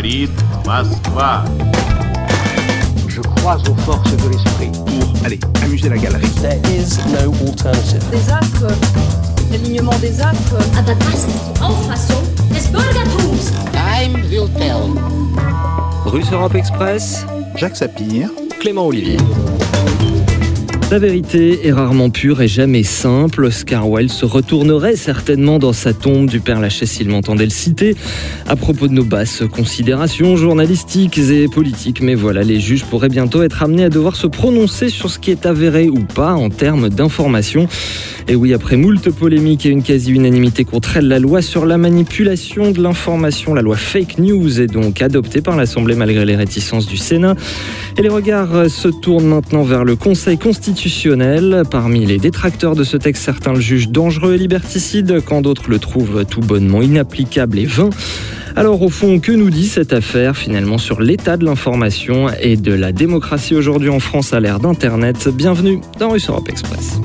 говорит Москва. Je crois aux forces de l'esprit. Pour, allez, amuser la galerie. There is no alternative. des astres, l'alignement des astres. Aber das ist die Auffassung des Bürgertums. Time will tell. Russe Europe Express, Jacques Sapir. Clément Olivier. La vérité est rarement pure et jamais simple. Oscar Wilde se retournerait certainement dans sa tombe du Père Lachaise s'il m'entendait le citer à propos de nos basses considérations journalistiques et politiques. Mais voilà, les juges pourraient bientôt être amenés à devoir se prononcer sur ce qui est avéré ou pas en termes d'information. Et oui, après moult polémiques et une quasi-unanimité contre elle, la loi sur la manipulation de l'information, la loi fake news, est donc adoptée par l'Assemblée malgré les réticences du Sénat. Et les regards se tournent maintenant vers le Conseil constitutionnel. Parmi les détracteurs de ce texte, certains le jugent dangereux et liberticide, quand d'autres le trouvent tout bonnement inapplicable et vain. Alors au fond, que nous dit cette affaire finalement sur l'état de l'information et de la démocratie aujourd'hui en France à l'ère d'Internet? Bienvenue dans Russe Europe Express.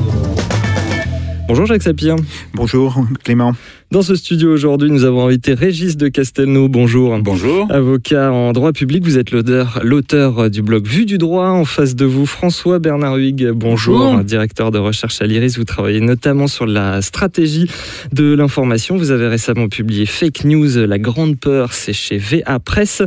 Bonjour Jacques Sapir. Bonjour Clément. Dans ce studio aujourd'hui, nous avons invité Régis de Castelnau. Bonjour. Bonjour. Avocat en droit public, vous êtes l'auteur, l'auteur du blog Vue du droit. En face de vous, François Bernard Huyghe. Bonjour. Bonjour. Directeur de recherche à l'IRIS. Vous travaillez notamment sur la stratégie de l'information. Vous avez récemment publié Fake News, la grande peur. C'est chez VA Presse.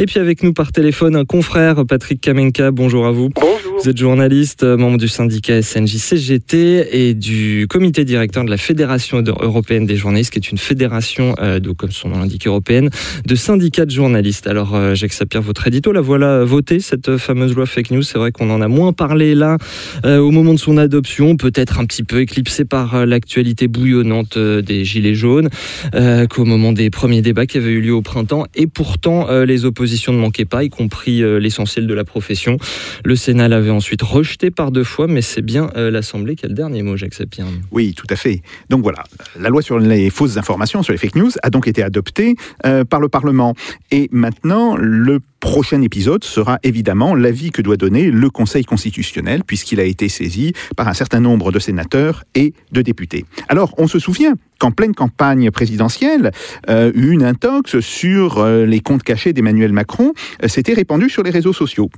Et puis avec nous par téléphone, un confrère, Patrick Kamenka. Bonjour à vous. Bonjour. Vous êtes journaliste, membre du syndicat SNJ-CGT et du comité directeur de la Fédération européenne des journalistes, qui est une fédération, euh, de, comme son nom l'indique, européenne, de syndicats de journalistes. Alors, euh, Jacques Sapir, votre édito, la voilà votée, cette fameuse loi fake news. C'est vrai qu'on en a moins parlé là, euh, au moment de son adoption, peut-être un petit peu éclipsé par euh, l'actualité bouillonnante euh, des Gilets jaunes, euh, qu'au moment des premiers débats qui avaient eu lieu au printemps. Et pourtant, euh, les oppositions ne manquaient pas, y compris euh, l'essentiel de la profession. Le Sénat l'avait ensuite rejeté par deux fois, mais c'est bien euh, l'Assemblée qui a le dernier mot, Jacques Sapir. Oui, tout à fait. Donc voilà, la loi sur les fausses informations, sur les fake news, a donc été adoptée euh, par le Parlement. Et maintenant, le prochain épisode sera évidemment l'avis que doit donner le Conseil constitutionnel, puisqu'il a été saisi par un certain nombre de sénateurs et de députés. Alors, on se souvient qu'en pleine campagne présidentielle, euh, une intox sur euh, les comptes cachés d'Emmanuel Macron euh, s'était répandue sur les réseaux sociaux.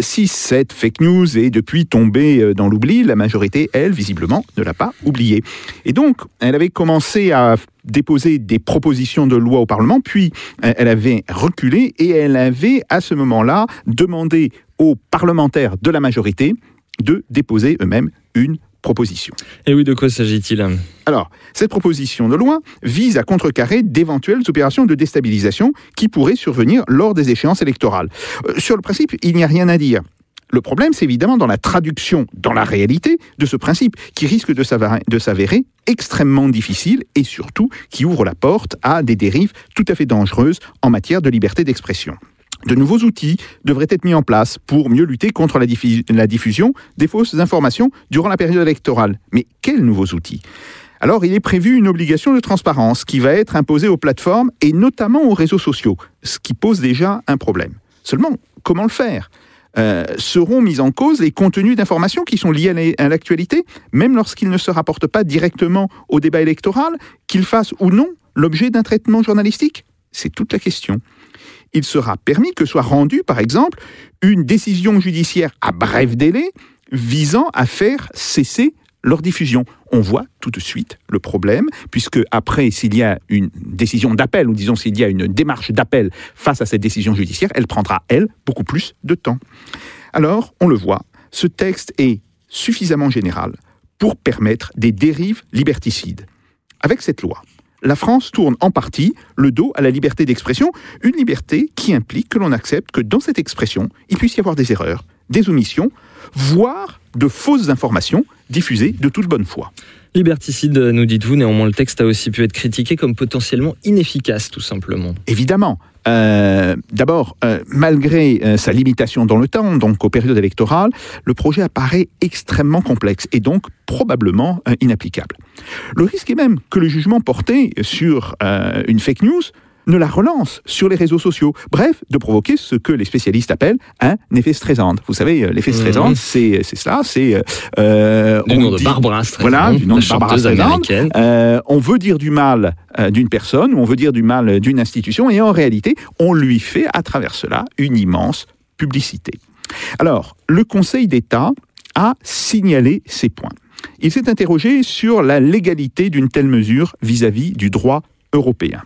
Si cette fake news est depuis tombée dans l'oubli, la majorité, elle, visiblement, ne l'a pas oubliée. Et donc, elle avait commencé à déposer des propositions de loi au Parlement, puis euh, elle avait reculé et elle avait, à ce moment-là, demandé aux parlementaires de la majorité de déposer eux-mêmes une proposition. Et oui, de quoi s'agit-il? Alors, cette proposition de loi vise à contrecarrer d'éventuelles opérations de déstabilisation qui pourraient survenir lors des échéances électorales. Euh, sur le principe, il n'y a rien à dire. Le problème, c'est évidemment dans la traduction, dans la réalité de ce principe, qui risque de s'avérer, extrêmement difficile et surtout qui ouvre la porte à des dérives tout à fait dangereuses en matière de liberté d'expression. De nouveaux outils devraient être mis en place pour mieux lutter contre la diffusion des fausses informations durant la période électorale. Mais quels nouveaux outils? Alors, il est prévu une obligation de transparence qui va être imposée aux plateformes et notamment aux réseaux sociaux, ce qui pose déjà un problème. Seulement, comment le faire? Euh, Seront mis en cause les contenus d'informations qui sont liés à l'actualité, même lorsqu'ils ne se rapportent pas directement au débat électoral, qu'ils fassent ou non l'objet d'un traitement journalistique? C'est toute la question il sera permis que soit rendue, par exemple, une décision judiciaire à bref délai visant à faire cesser leur diffusion. On voit tout de suite le problème, puisque après, s'il y a une décision d'appel, ou disons s'il y a une démarche d'appel face à cette décision judiciaire, elle prendra, elle, beaucoup plus de temps. Alors, on le voit, ce texte est suffisamment général pour permettre des dérives liberticides. Avec cette loi, la France tourne en partie le dos à la liberté d'expression, une liberté qui implique que l'on accepte que dans cette expression, il puisse y avoir des erreurs, des omissions, voire de fausses informations diffusées de toute bonne foi. Liberticide, nous dites-vous, néanmoins le texte a aussi pu être critiqué comme potentiellement inefficace, tout simplement. Évidemment. Euh, D'abord, euh, malgré euh, sa limitation dans le temps, donc aux périodes électorales, le projet apparaît extrêmement complexe et donc probablement inapplicable. Le risque est même que le jugement porté sur une fake news ne la relance sur les réseaux sociaux. Bref, de provoquer ce que les spécialistes appellent un effet Streisand. Vous savez, euh, l'effet Streisand, c'est c'est cela, c'est euh, Du on nom de dit- Barbara Streisand, Voilà, du nom la de Barbara Streisand. Euh, on veut dire du mal euh, d'une personne, ou on veut dire du mal d'une institution, et en réalité, on lui fait à travers cela une immense publicité. Alors, le Conseil d'État a signalé ces points. Il s'est interrogé sur la légalité d'une telle mesure vis-à-vis du droit européen.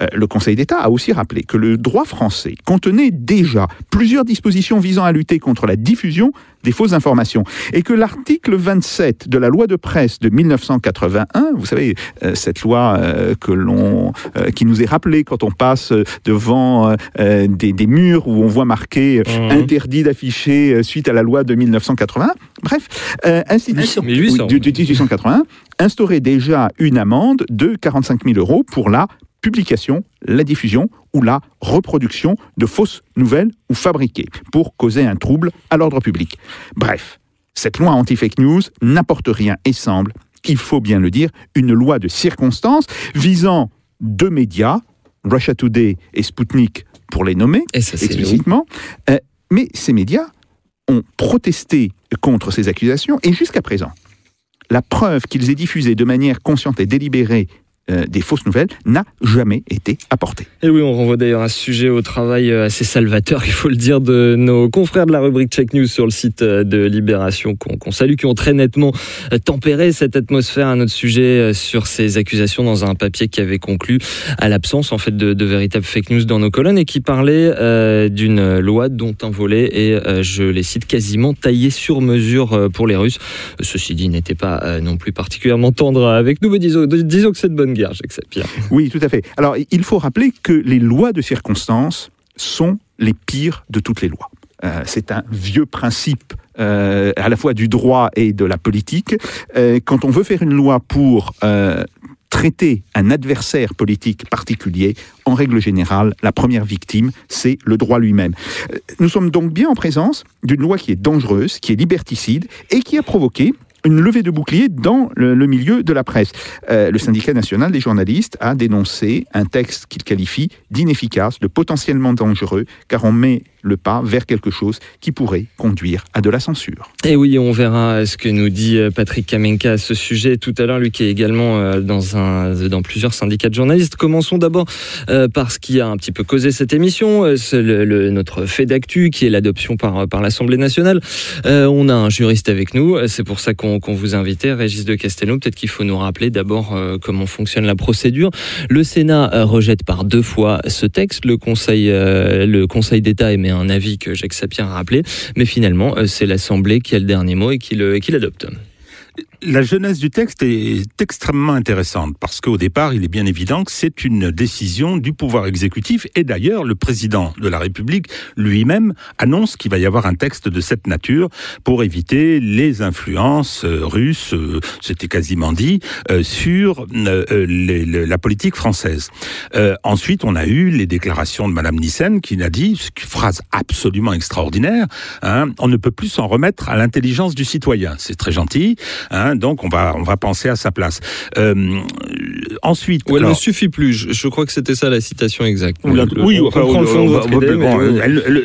Euh, Le Conseil d'État a aussi rappelé que le droit français contenait déjà plusieurs dispositions visant à lutter contre la diffusion des fausses informations et que l'article 27 de la loi de presse de 1981, vous savez, euh, cette loi euh, que l'on, euh, qui nous est rappelée quand on passe devant des, des murs où on voit marqué Mhm. interdit d'afficher suite à la loi de 1980. Bref, institution 1800. oui, de, de 1881 instaurait déjà une amende de 45 000 euros pour la publication, la diffusion ou la reproduction de fausses nouvelles ou fabriquées pour causer un trouble à l'ordre public. Bref, cette loi anti-fake news n'apporte rien et semble, il faut bien le dire, une loi de circonstance visant deux médias, Russia Today et Sputnik pour les nommer Et ça, explicitement, Euh, mais ces médias ont protesté contre ces accusations et jusqu'à présent, la preuve qu'ils aient diffusé de manière consciente et délibérée euh, des fausses nouvelles n'a jamais été apportée. Et oui, on renvoie d'ailleurs ce sujet au travail euh, assez salvateur, il faut le dire, de nos confrères de la rubrique Check News sur le site euh, de Libération, qu'on salue, qui ont très nettement tempéré cette atmosphère à notre sujet sur ces accusations dans un papier qui avait conclu à l'absence en fait de, véritables fake news dans nos colonnes et qui parlait d'une loi dont un volet est, je les cite, quasiment taillé sur mesure pour les Russes. Ceci dit, n'était pas non plus particulièrement tendre avec nous, mais disons, disons que c'est de bonne guerre, Oui, tout à fait. Alors, il faut rappeler que les lois de circonstance sont les pires de toutes les lois. Euh, c'est un vieux principe euh, à la fois du droit et de la politique. Euh, quand on veut faire une loi pour traiter un adversaire politique particulier, en règle générale, la première victime, c'est le droit lui-même. Nous sommes donc bien en présence d'une loi qui est dangereuse, qui est liberticide et qui a provoqué une levée de bouclier dans le, milieu de la presse. Euh, le syndicat national des journalistes a dénoncé un texte qu'il qualifie d'inefficace, de potentiellement dangereux, car on met le pas vers quelque chose qui pourrait conduire à de la censure. Et oui, on verra ce que nous dit euh, Patrick Kamenka à ce sujet tout à l'heure, lui qui est également euh, dans, plusieurs syndicats de journalistes. Commençons d'abord euh, par ce qui a un petit peu causé cette émission, notre fait d'actu qui est l'adoption par, l'Assemblée nationale. On a un juriste avec nous, c'est pour ça qu'on vous invitait, Régis de Castelnau. Peut-être qu'il faut nous rappeler d'abord comment fonctionne la procédure. Le Sénat rejette par deux fois ce texte, le Conseil, le Conseil d'État émet un avis que Jacques Sapir a rappelé, mais finalement euh, c'est l'Assemblée qui a le dernier mot et qui le- et qui l'adopte. La jeunesse du texte est extrêmement intéressante parce qu'au départ, il est bien évident que c'est une décision du pouvoir exécutif et d'ailleurs, le président de la République lui-même annonce qu'il va y avoir un texte de cette nature pour éviter les influences euh, russes, euh, c'était quasiment dit, euh, sur la politique française. Ensuite, on a eu les déclarations de Madame Nissen qui a dit, phrase absolument extraordinaire, hein, on ne peut plus s'en remettre à l'intelligence du citoyen. C'est très gentil. Hein, donc on va on va penser à sa place. Euh, ensuite, Ou elle ne suffit plus, je, je crois que c'était ça la citation exacte. ou la- Le- oui,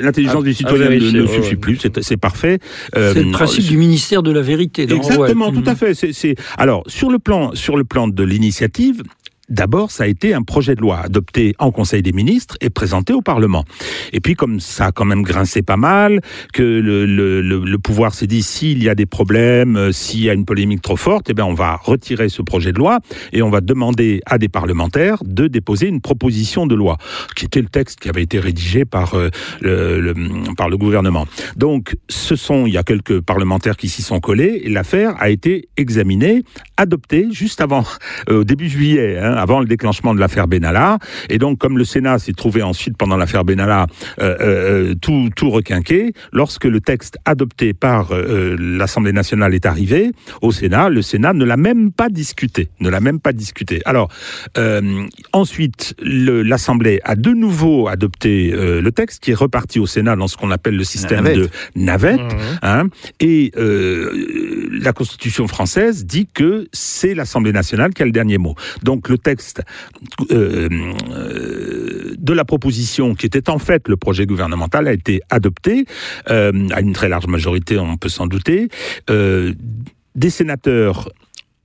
l'intelligence du citoyen ne- ouais, suffit ouais. plus, c'est parfait. Euh, C'est le principe du ministère de la vérité. Exactement, tout à fait. C'est, c'est- Alors, sur le plan, sur le plan de l'initiative. D'abord, ça a été un projet de loi adopté en Conseil des ministres et présenté au Parlement. Et puis, comme ça a quand même grincé pas mal, que le, le, le, le pouvoir s'est dit s'il y a des problèmes, euh, s'il y a une polémique trop forte, eh bien, on va retirer ce projet de loi et on va demander à des parlementaires de déposer une proposition de loi, qui était le texte qui avait été rédigé par euh, le, par le gouvernement. Donc, ce sont, il y a quelques parlementaires qui s'y sont collés et l'affaire a été examinée, adoptée juste avant, euh, au début juillet, hein, avant le déclenchement de l'affaire Benalla. Et donc, comme le Sénat s'est trouvé ensuite pendant l'affaire Benalla euh, euh, tout, tout requinqué, lorsque le texte adopté par euh, l'Assemblée nationale est arrivé au Sénat, le Sénat ne l'a même pas discuté, ne l'a même pas discuté. Alors, euh, ensuite, l'Assemblée a de nouveau adopté euh, le texte qui est reparti au Sénat dans ce qu'on appelle le système navette. de navette. Mhm. Hein, et euh, la Constitution française dit que c'est l'Assemblée nationale qui a le dernier mot. Donc le euh, euh, de la proposition qui était en fait le projet gouvernemental a été adopté euh, à une très large majorité, on peut s'en douter. Des sénateurs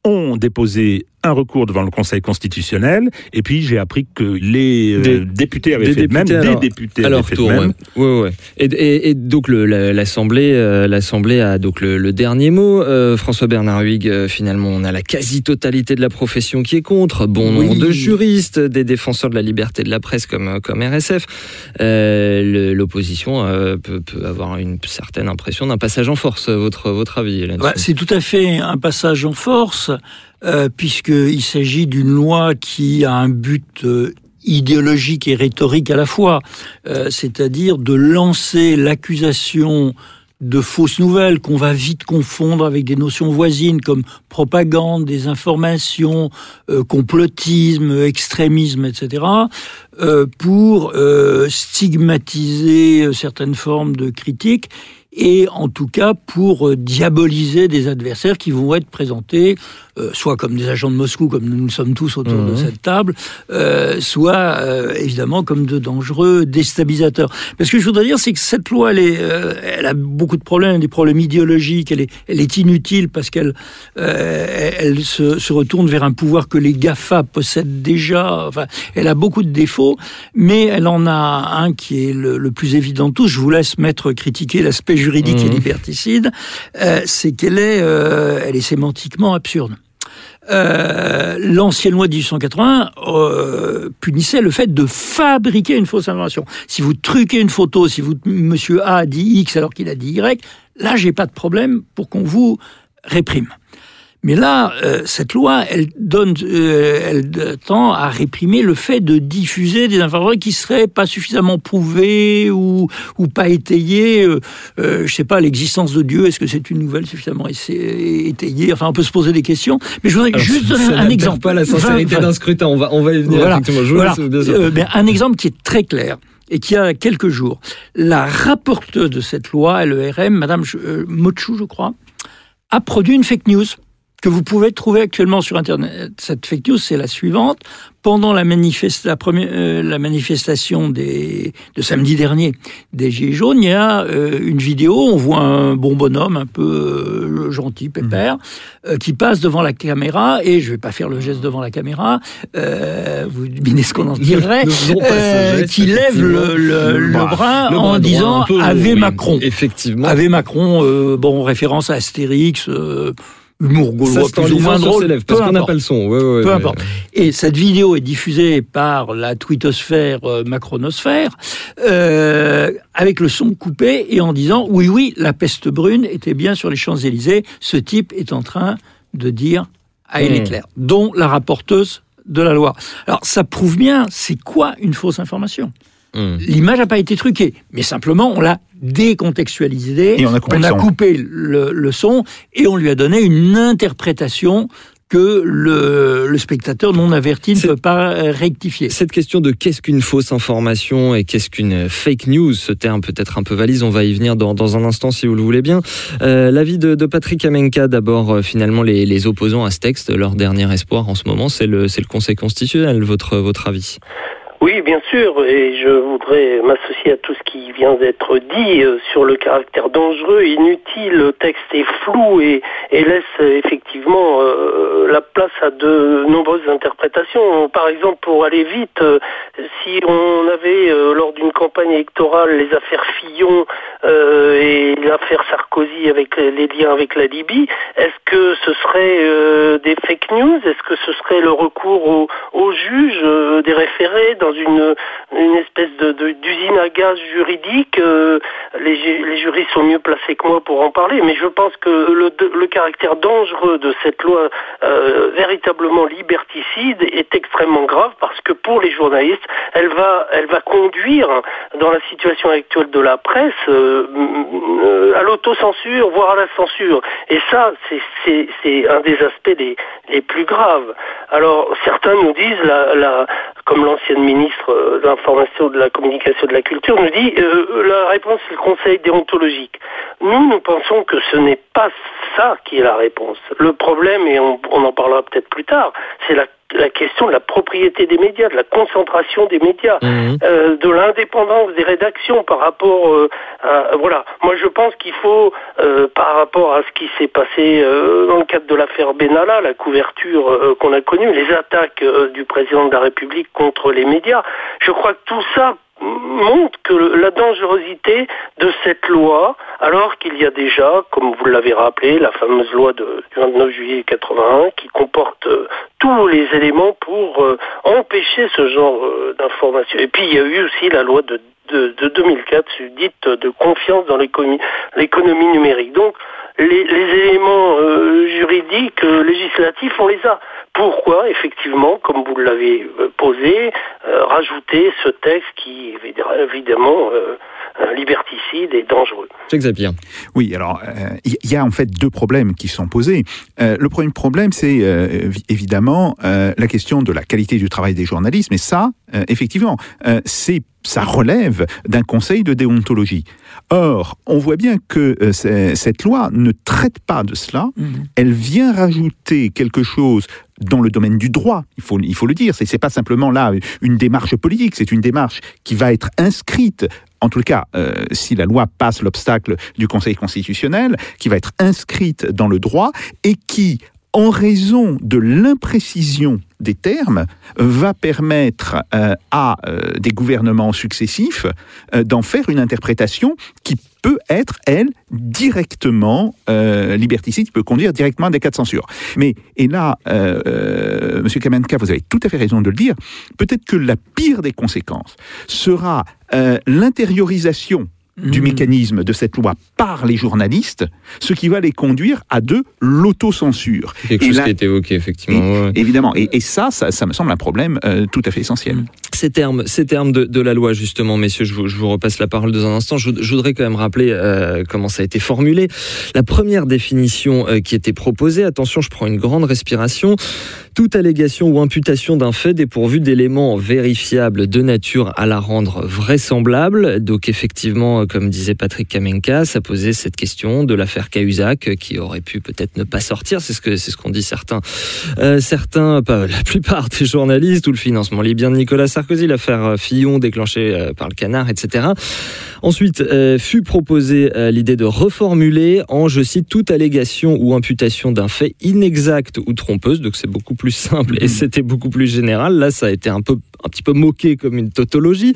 ont déposé un recours devant le Conseil constitutionnel, et puis j'ai appris que les euh, Des- députés avaient des fait de même, alors, des députés à avaient leur fait de tour, même. ouais. Ouais, ouais. Et, et- et donc l'Assemblée, euh, l'Assemblée a donc le, le dernier mot. Euh, François Bernard Huyghe, euh, finalement, on a la quasi-totalité de la profession qui est contre. Bon Oui. nombre de juristes, des défenseurs de la liberté de la presse comme comme RSF. Euh, L'opposition euh, peut, peut avoir une certaine impression d'un passage en force. Votre votre avis là-dessus Ouais, c'est tout à fait un passage en force, euh, puisqu'il s'agit d'une loi qui a un but euh, idéologique et rhétorique à la fois, euh, c'est-à-dire de lancer l'accusation de fausses nouvelles qu'on va vite confondre avec des notions voisines comme propagande, désinformation, euh, complotisme, extrémisme, etc., euh, pour euh, stigmatiser euh, certaines formes de critiques et en tout cas pour euh, diaboliser des adversaires qui vont être présentés euh, soit comme des agents de Moscou, comme nous sommes tous autour de Mhm. cette table, euh, soit euh, évidemment comme de dangereux déstabilisateurs. Parce que je voudrais dire, c'est que cette loi, elle, est, euh, elle a beaucoup de problèmes, des problèmes idéologiques, elle est, elle est inutile parce qu'elle euh, elle se, se retourne vers un pouvoir que les GAFA possèdent déjà. Enfin, elle a beaucoup de défauts, mais elle en a un qui est le, le plus évident de tous. Je vous laisse mettre critiquer l'aspect juridique et Mhm. liberticide. Euh, c'est qu'elle est, euh, elle est sémantiquement absurde. Euh, L'ancienne loi de 1880 euh, punissait le fait de fabriquer une fausse information. Si vous truquez une photo, si vous Monsieur A a dit X alors qu'il a dit Y, là j'ai pas de problème pour qu'on vous réprime. Mais là, euh, cette loi, elle donne, euh, elle tend à réprimer le fait de diffuser des informations qui seraient pas suffisamment prouvées ou, ou pas étayées. Euh, euh, je sais pas, l'existence de Dieu, est-ce que c'est une nouvelle suffisamment étayée? Enfin, on peut se poser des questions. Mais je voudrais Alors, juste donner un exemple. pas la sincérité d'un scrutin. On va on va y venir Voilà. effectivement. Je Voilà. laisse, bien. Euh, ben, un exemple qui est très clair et qui a quelques jours. La rapporteuse de cette loi, LERM, Madame euh, Mochou, je crois, a produit une fake news que vous pouvez trouver actuellement sur Internet. Cette fake news, c'est la suivante. Pendant la, manifeste- la, première, euh, la manifestation des, de samedi dernier des Gilets jaunes, il y a euh, une vidéo, on voit un bon bonhomme, un peu euh, gentil, pépère, euh, qui passe devant la caméra, et je vais pas faire le geste devant la caméra, euh, vous devinez ce qu'on en dirait, euh, qui lève le, le- Le le bras. Le en bras disant Ave Macron. Effectivement. Ave Macron, euh, bon, référence à Astérix, euh, humour Ça, gaulois en plus ou moins drôle. lèvres, parce qu'on n'a pas le son. Ouais, ouais, Peu importe. Et cette vidéo est diffusée par la twittosphère euh, macronosphère, euh, avec le son coupé et en disant oui, oui, la peste brune était bien sur les Champs-Élysées. Ce type est en train de dire à Hmm. Hitler, dont la rapporteuse de la loi. Alors ça prouve bien, c'est quoi une fausse information? Hum. L'image n'a pas été truquée, mais simplement on l'a décontextualisée, Et on a coupé le son. coupé le- le son et on lui a donné une interprétation que le, le spectateur non averti ne peut pas euh, rectifier. Cette question de qu'est-ce qu'une fausse information et qu'est-ce qu'une fake news, ce terme peut-être un peu valise, on va y venir dans, dans un instant si vous le voulez bien. Euh, L'avis de, de Patrick Amenka, d'abord, euh, finalement, les, les opposants à ce texte, leur dernier espoir en ce moment, c'est le, Conseil constitutionnel, votre, votre avis? Oui, bien sûr, et je voudrais m'associer à tout ce qui vient d'être dit euh, sur le caractère dangereux, inutile. Le texte est flou et, laisse euh, effectivement euh, la place à de nombreuses interprétations. Par exemple, pour aller vite, si on avait lors d'une campagne électorale les affaires Fillon et l'affaire Sarkozy avec les liens avec la Libye, est-ce que ce serait des fake news? Est-ce que ce serait le recours au, au juge euh, des référés une, une espèce de, d'usine à gaz juridique euh, les, les juristes sont mieux placés que moi pour en parler, mais je pense que le, le caractère dangereux de cette loi euh, véritablement liberticide est extrêmement grave parce que pour les journalistes, elle va, elle va conduire dans la situation actuelle de la presse euh, à l'autocensure, voire à la censure. Et ça, c'est, un des aspects les, les plus graves. Alors, certains nous disent, comme l'ancienne ministre euh, de l'information, de la communication, de la culture nous dit, euh, la réponse c'est le conseil déontologique. Nous, nous pensons que ce n'est pas ça qui est la réponse. Le problème, et on en parlera peut-être plus tard, c'est la la question de la propriété des médias, de la concentration des médias, Mhm. euh, de l'indépendance des rédactions par rapport euh, à voilà. Moi, je pense qu'il faut, euh, par rapport à ce qui s'est passé euh, dans le cadre de l'affaire Benalla, la couverture euh, qu'on a connue, les attaques euh, du président de la République contre les médias, je crois que tout ça montre que la dangerosité de cette loi, alors qu'il y a déjà, comme vous l'avez rappelé, la fameuse loi de, du 29 juillet 81 qui comporte euh, tous les éléments pour euh, empêcher ce genre euh, d'information. Et puis il y a eu aussi la loi de, de, de 2004 dite de confiance dans l'économie l'économie numérique. Donc les, les éléments euh, juridiques, euh, législatifs, on les a. Pourquoi, effectivement, comme vous l'avez euh, posé, euh, rajouter ce texte qui évidemment euh, liberticide et dangereux Jacques Zapier. Oui, alors euh, il y, y a en fait deux problèmes qui sont posés. Euh, le premier problème, c'est euh, évi- évidemment euh, la question de la qualité du travail des journalistes, mais ça, euh, effectivement, euh, c'est ça relève d'un conseil de déontologie. Or, on voit bien que euh, cette loi ne traite pas de cela. Elle vient rajouter quelque chose dans le domaine du droit. Il faut, il faut le dire. C'est c'est pas simplement là une démarche politique. C'est une démarche qui va être inscrite en tout cas, euh, si la loi passe l'obstacle du Conseil constitutionnel, qui va être inscrite dans le droit et qui, en raison de l'imprécision des termes, va permettre euh, à euh, des gouvernements successifs euh, d'en faire une interprétation qui peut être, elle, directement euh, liberticide, qui peut conduire directement à des cas de censure. Mais, et là, euh, euh, Monsieur Kamenka, vous avez tout à fait raison de le dire, peut-être que la pire des conséquences sera euh, du mécanisme de cette loi par les journalistes, ce qui va les conduire à de l'autocensure. Quelque Et chose là- qui a été évoqué, effectivement. ouais. Évidemment, et, et ça, ça, ça me semble un problème euh, tout à fait essentiel. Ces termes, ces termes de, de la loi, justement, messieurs, je vous, je vous repasse la parole dans un instant. Je, je voudrais quand même rappeler euh, comment ça a été formulé. La première définition euh, qui était proposée, attention, je prends une grande respiration, toute allégation ou imputation d'un fait dépourvu d'éléments vérifiables de nature à la rendre vraisemblable. Donc effectivement, comme disait Patrick Kamenka, ça posait cette question de l'affaire Cahuzac euh, qui aurait pu peut-être ne pas sortir. C'est ce que c'est ce qu'ont dit certains, euh, certains, pas la plupart des journalistes ou le financement libyen de Nicolas Sarkozy, l'affaire euh, Fillon déclenchée par le canard, etc. Ensuite, euh, fut proposée euh, l'idée de reformuler en, je cite, toute allégation ou imputation d'un fait inexact ou trompeuse. Donc c'est beaucoup plus simple et c'était beaucoup plus général. Là, ça a été un peu, un petit peu moqué comme une tautologie.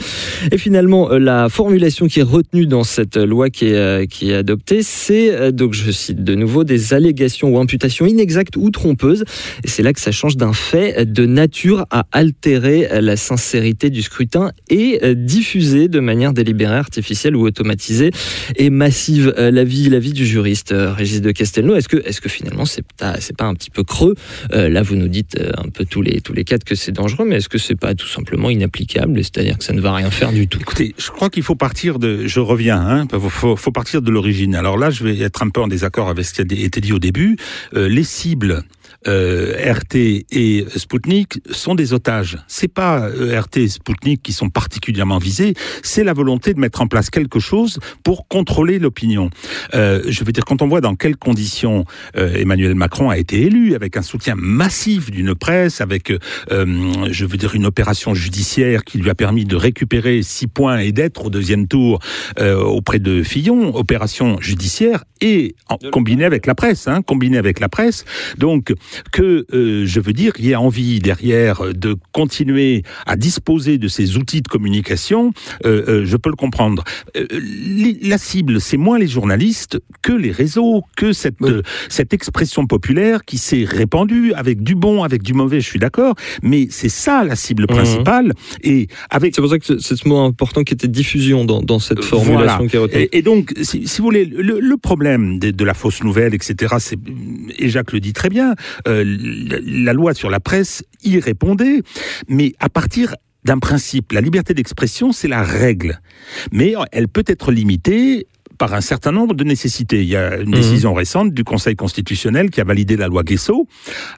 Et finalement, euh, la formulation qui est retenue dans cette loi qui est, euh, qui est adoptée, c'est, euh, donc je cite de nouveau, des allégations ou imputations inexactes ou trompeuses. Et c'est là que ça change d'un fait de nature à altérer la sincérité du scrutin et diffuser de manière délibérée, artificielle ou automatisée et massive l'avis l'avis du juriste Régis de Castelnau. Est-ce que, est-ce que finalement c'est pas, pas un petit peu creux? Là, vous nous dites un peu tous les, tous les quatre que c'est dangereux, mais est-ce que c'est pas tout simplement inapplicable C'est-à-dire que ça ne va rien faire du tout Écoutez, je crois qu'il faut partir de. Je reviens, hein, faut, faut, partir de l'origine. Alors là, je vais être un peu en désaccord avec ce qui a été dit au début. Euh, les cibles. Euh, RT et Sputnik sont des otages. C'est pas euh, RT et Sputnik qui sont particulièrement visés, c'est la volonté de mettre en place quelque chose pour contrôler l'opinion. Euh, je veux dire, quand on voit dans quelles conditions euh, Emmanuel Macron a été élu, avec un soutien massif d'une presse, avec, euh, je veux dire, une opération judiciaire qui lui a permis de récupérer six points et d'être au deuxième tour euh, auprès de Fillon, opération judiciaire et en, combinée avec la presse, hein, combinée avec la presse. Donc que euh, je veux dire, il y a envie derrière de continuer à disposer de ces outils de communication, euh, euh, je peux le comprendre. Euh, la cible, c'est moins les journalistes que les réseaux, que cette, euh, cette expression populaire qui s'est répandue avec du bon, avec du mauvais, je suis d'accord, mais c'est ça la cible principale. Et avec C'est pour ça que c'est ce mot important qui était diffusion dans, dans cette formulation Euh, voilà. qui est retenue. Et, et donc, si, si vous voulez, le, le problème de, de la fausse nouvelle, etc., c'est, et Jacques le dit très bien, euh, la, la loi sur la presse y répondait, mais à partir d'un principe, la liberté d'expression, c'est la règle, mais elle peut être limitée par un certain nombre de nécessités. Il y a une Mhm. décision récente du Conseil constitutionnel qui a validé la loi Guesso.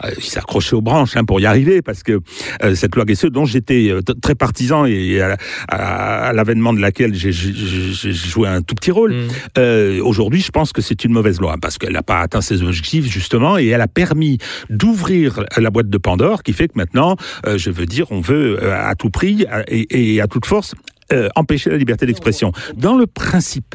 Euh, il s'est accroché aux branches hein, pour y arriver parce que euh, cette loi Guesso, dont j'étais euh, très partisan et à, à- à l'avènement de laquelle j'ai joué un tout petit rôle, euh, aujourd'hui, je pense que c'est une mauvaise loi parce qu'elle n'a pas atteint ses objectifs justement et elle a permis d'ouvrir la boîte de Pandore qui fait que maintenant, je veux dire, on veut à tout prix et, et à toute force euh, empêcher la liberté d'expression. Dans le principe,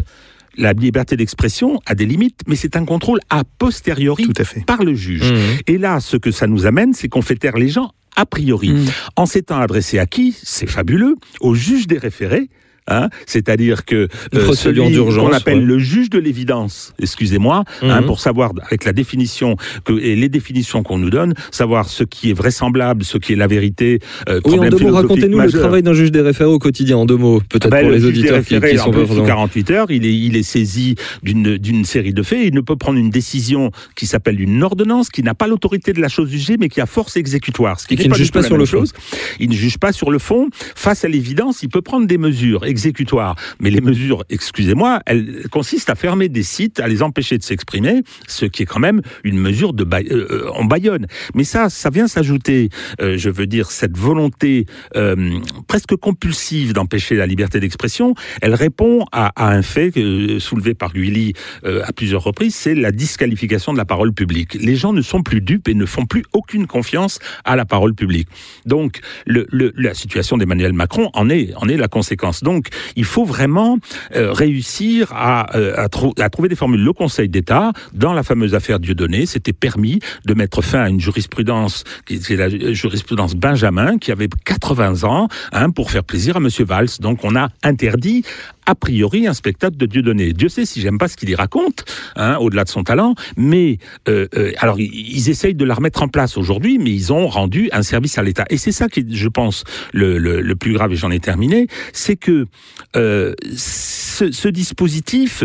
la liberté d'expression a des limites, mais c'est un contrôle a posteriori Tout à fait. par le juge. Mhm. Et là, ce que ça nous amène, c'est qu'on fait taire les gens a priori. Mm. En s'étant adressé à qui? C'est fabuleux. Au juge des référés. Hein, C'est-à-dire que procédure celui qu'on appelle ouais. le juge de l'évidence, excusez-moi, hein, Mhm. pour savoir avec la définition que, et les définitions qu'on nous donne, savoir ce qui est vraisemblable, ce qui est la vérité. euh, Oui, en deux mots, racontez-nous le travail d'un juge des référés au quotidien, en deux mots, peut-être Ben, pour le les auditeurs qui, référés, qui en sont plus, pas sous 48 heures, il est, il est saisi d'une série de faits. Il ne peut prendre une décision qui s'appelle une ordonnance, qui n'a pas l'autorité de la chose jugée, mais qui a force exécutoire. Ce Et qui ne juge pas sur le fond. chose. Il ne juge pas sur le fond. Face à l'évidence, il peut prendre des mesures exécutoires. Mais les mesures, excusez-moi, elles consistent à fermer des sites, à les empêcher de s'exprimer, ce qui est quand même une mesure de bail- euh, en Bayonne. Mais ça, ça vient s'ajouter, euh, je veux dire, cette volonté euh, presque compulsive d'empêcher la liberté d'expression. Elle répond à, à un fait euh, soulevé par Guilly euh, à plusieurs reprises, c'est la disqualification de la parole publique. Les gens ne sont plus dupes et ne font plus aucune confiance à la parole publique. Donc, le, le- la situation d'Emmanuel Macron en est, en est la conséquence. Donc, il faut vraiment euh, réussir à, euh, à, trou- à trouver des formules. Le Conseil d'État, dans la fameuse affaire Dieudonné, s'était permis de mettre fin à une jurisprudence qui est la jurisprudence Benjamin, qui avait 80 ans, hein, pour faire plaisir à Monsieur Valls. Donc, on a interdit a priori un spectacle de Dieudonné. Dieu sait si j'aime pas ce qu'il y raconte, hein, au-delà de son talent, mais euh, euh, alors ils, essayent de la remettre en place aujourd'hui, mais ils ont rendu un service à l'État. Et c'est ça qui, je pense, le, le plus grave, et j'en ai terminé, c'est que euh, ce, dispositif,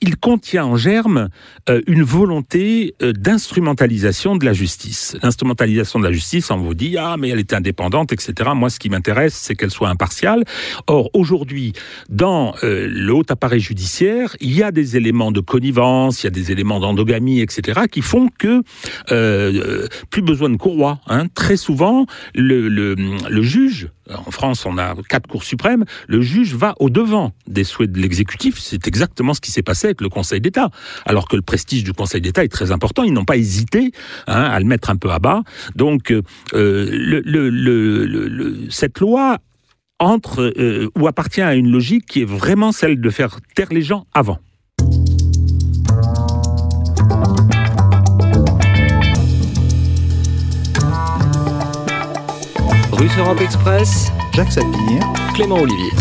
il contient en germe euh, une volonté euh, d'instrumentalisation de la justice. L'instrumentalisation de la justice, on vous dit ah mais elle est indépendante, etc. Moi, ce qui m'intéresse, c'est qu'elle soit impartiale. Or, aujourd'hui, dans le haut appareil judiciaire, il y a des éléments de connivence, il y a des éléments d'endogamie, etc., qui font que plus besoin de courroie. Hein. Très souvent, le juge en France, on a quatre cours suprêmes. Le juge va au devant des souhaits de l'exécutif. C'est exactement ce qui s'est passé avec le Conseil d'État. Alors que le prestige du Conseil d'État est très important, ils n'ont pas hésité hein, à le mettre un peu à bas. Donc, euh, le, cette loi entre euh, ou appartient à une logique qui est vraiment celle de faire taire les gens avant. Russe Europe Express, Jacques Sapir, Clément Olivier.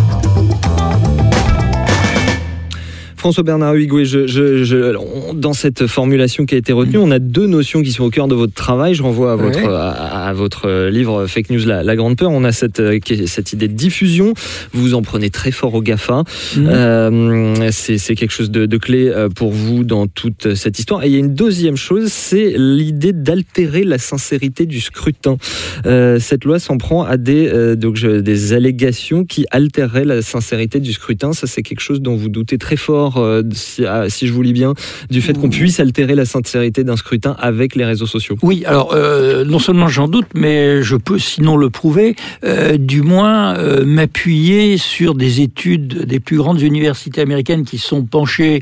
François Bernard Huygouet, je, je, je, on, dans cette formulation qui a été retenue, on a deux notions qui sont au cœur de votre travail. Je renvoie à votre, Ouais. à, à votre livre Fake News, la, la Grande Peur. On a cette, euh, cette idée de diffusion. Vous en prenez très fort au GAFA. Mhm. Euh, c'est quelque chose de, de clé euh, pour vous dans toute cette histoire. Et il y a une deuxième chose, c'est l'idée d'altérer la sincérité du scrutin. Euh, cette loi s'en prend à des, euh, donc, des allégations qui altéreraient la sincérité du scrutin. Ça, c'est quelque chose dont vous doutez très fort, euh, si, ah, si je vous lis bien, du fait qu'on puisse altérer la sincérité d'un scrutin avec les réseaux sociaux. Oui, alors euh, non seulement j'en doute, mais je peux sinon le prouver, euh, du moins m'appuyer sur des études des plus grandes universités américaines qui sont penchées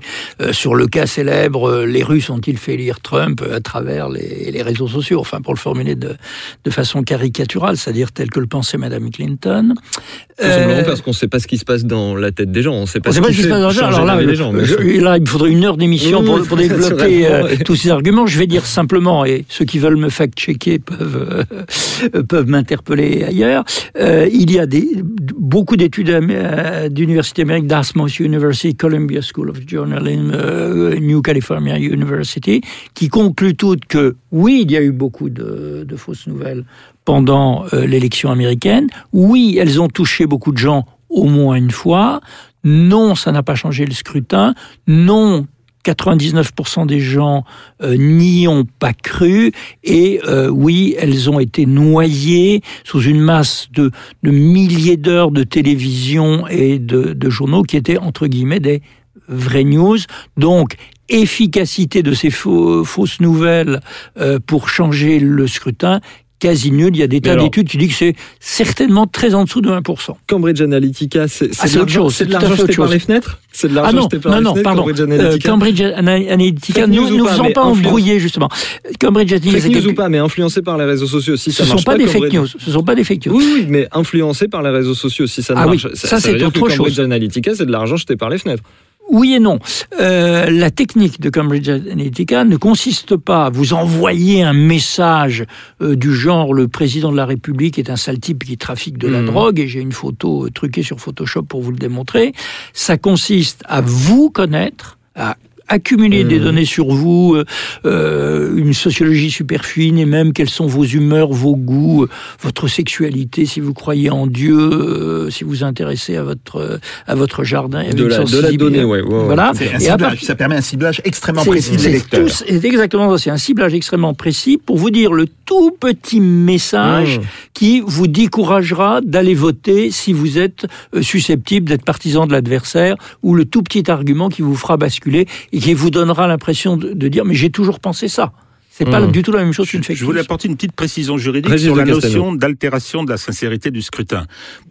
sur le cas célèbre les Russes ont-ils fait lire Trump à travers les, les réseaux sociaux, enfin pour le formuler de, de façon caricaturale, c'est-à-dire tel que le pensait Madame Clinton. Tout simplement Euh, parce qu'on ne sait pas ce qui se passe dans la tête des gens. On ne sait pas on ce sait pas qui ce qui se passe dans le changer Alors là, la des gens. là, il me faudrait une heure d'émission pour, développer euh, tous ces arguments. Je vais dire simplement, et ceux qui veulent me fact-checker peuvent, euh, peuvent m'interpeller ailleurs. Euh, il y a des, beaucoup d'études d'universités américaines, Dartmouth University, Columbia School of Journalism, New California University, qui concluent toutes que oui, il y a eu beaucoup de, de fausses nouvelles pendant l'élection américaine. Oui, elles ont touché beaucoup de gens au moins une fois. Non, ça n'a pas changé le scrutin. Non, 99% des gens euh, n'y ont pas cru et euh, oui, elles ont été noyées sous une masse de, de milliers d'heures de télévision et de, de journaux qui étaient entre guillemets des vraies news. Donc, efficacité de ces faux- fausses nouvelles euh, pour changer le scrutin, quasi nul. Il y a des tas d'études qui disent que c'est certainement très en dessous de 1%. Cambridge Analytica, c'est Ah, de autre l'argent chose, jeté par chose. les fenêtres? C'est de Ah l'argent non, jeté par non, les non, fenêtres, pardon. Cambridge Euh, Analytica Cambridge Ana- Analytica Fake ne nous mais pas influence- embrouillés, justement. Cambridge Analytica, Fake c'est news quelque- ou pas, mais influencé par les réseaux sociaux. Si ce ça ne marche sont pas des fake news. Ce ne sont pas des fake news. Oui, oui, mais influencé par les réseaux sociaux. Si ça ne Ah oui, marche, ça, c'est autre que Cambridge chose. Analytica, c'est de l'argent jeté par les fenêtres. Oui et non. Euh, la technique de Cambridge Analytica ne consiste pas à vous envoyer un message euh, du genre le président de la République est un sale type qui trafique de la Mhm. drogue et j'ai une photo euh, truquée sur Photoshop pour vous le démontrer. Ça consiste à vous connaître, à accumuler des Mhm. données sur vous, euh, euh, une sociologie super fine et même quelles sont vos humeurs, vos goûts, euh, votre sexualité, si vous croyez en Dieu, euh, si vous vous intéressez à votre euh, à votre jardin, De la- de la donnée, ouais. Voilà. Et ciblage, partir- ça permet un ciblage extrêmement précis des c'est lecteurs. C'est exactement ça. C'est un ciblage extrêmement précis pour vous dire le tout petit message Mmh. qui vous découragera d'aller voter si vous êtes susceptible d'être partisan de l'adversaire ou le tout petit argument qui vous fera basculer et qui vous donnera l'impression de, de dire mais j'ai toujours pensé ça. C'est pas Mmh. du tout la même chose qu'une fake Je voulais apporter une petite précision juridique sur la notion d'altération de la sincérité du scrutin.